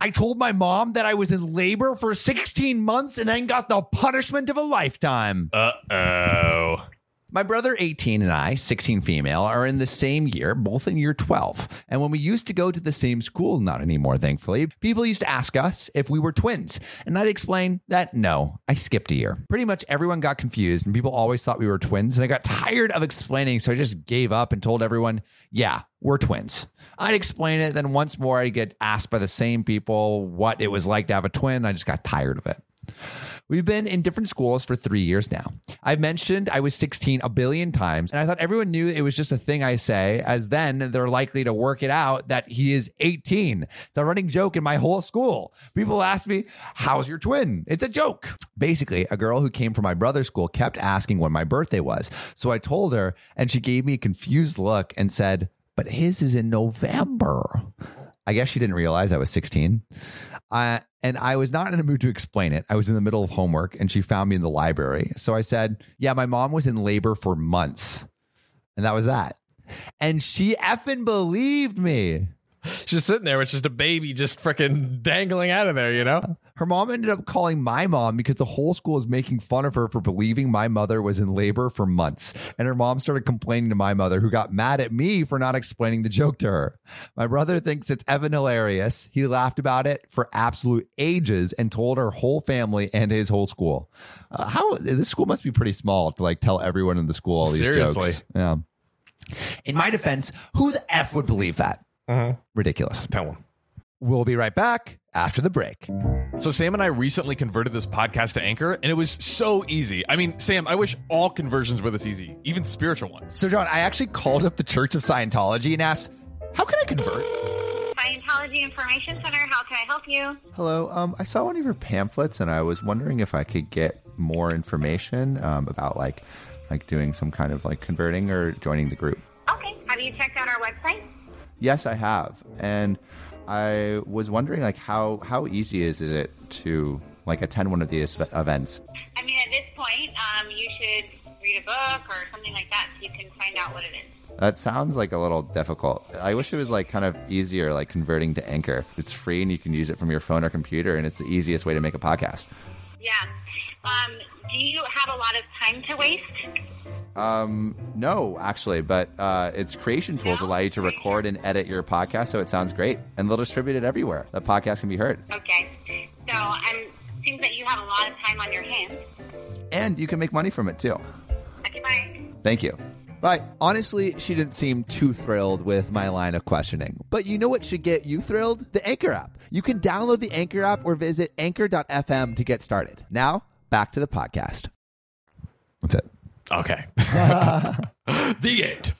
I told my mom that I was in labor for 16 months and then got the punishment of a lifetime. Uh oh. My brother, 18, and I, 16 female, are in the same year, both in year 12. And when we used to go to the same school, not anymore, thankfully, people used to ask us if we were twins. And I'd explain that no, I skipped a year. Pretty much everyone got confused, and people always thought we were twins. And I got tired of explaining, so I just gave up and told everyone, yeah, we're twins. I'd explain it, then once more, I'd get asked by the same people what it was like to have a twin. I just got tired of it. We've been in different schools for three years now. I've mentioned I was 16 a billion times, and I thought everyone knew it was just a thing I say, as then they're likely to work it out that he is 18. The running joke in my whole school. People ask me, How's your twin? It's a joke. Basically, a girl who came from my brother's school kept asking when my birthday was. So I told her, and she gave me a confused look and said, But his is in November. I guess she didn't realize I was 16. Uh, and I was not in a mood to explain it. I was in the middle of homework and she found me in the library. So I said, Yeah, my mom was in labor for months. And that was that. And she effing believed me. She's sitting there with just a baby just freaking dangling out of there, you know? Her mom ended up calling my mom because the whole school was making fun of her for believing my mother was in labor for months. And her mom started complaining to my mother, who got mad at me for not explaining the joke to her. My brother thinks it's Evan hilarious. He laughed about it for absolute ages and told her whole family and his whole school. Uh, how this school must be pretty small to like tell everyone in the school all these Seriously. jokes. Yeah. In my defense, who the F would believe that? Ridiculous. Tell him. We'll be right back after the break. So Sam and I recently converted this podcast to Anchor, and it was so easy. I mean, Sam, I wish all conversions were this easy, even spiritual ones. So, John, I actually called up the Church of Scientology and asked, "How can I convert?" Scientology Information Center, how can I help you? Hello. Um, I saw one of your pamphlets, and I was wondering if I could get more information um, about like, like doing some kind of like converting or joining the group. Okay. Have you checked out our website? Yes, I have, and I was wondering like how how easy is it to like attend one of these events? I mean, at this point, um, you should read a book or something like that so you can find out what it is. That sounds like a little difficult. I wish it was like kind of easier, like converting to Anchor. It's free and you can use it from your phone or computer, and it's the easiest way to make a podcast. Yeah. Um, do you have a lot of time to waste? Um, no, actually, but uh, its creation tools allow you to record and edit your podcast, so it sounds great, and they'll distribute it everywhere. The podcast can be heard, Okay. So, um, seems that you have a lot of time on your hands. and you can make money from it too. Okay, bye. Thank you. Bye. Honestly, she didn't seem too thrilled with my line of questioning. But you know what should get you thrilled? The Anchor app. You can download the Anchor app or visit anchor.fm to get started. Now, back to the podcast. That's it. Okay. the end.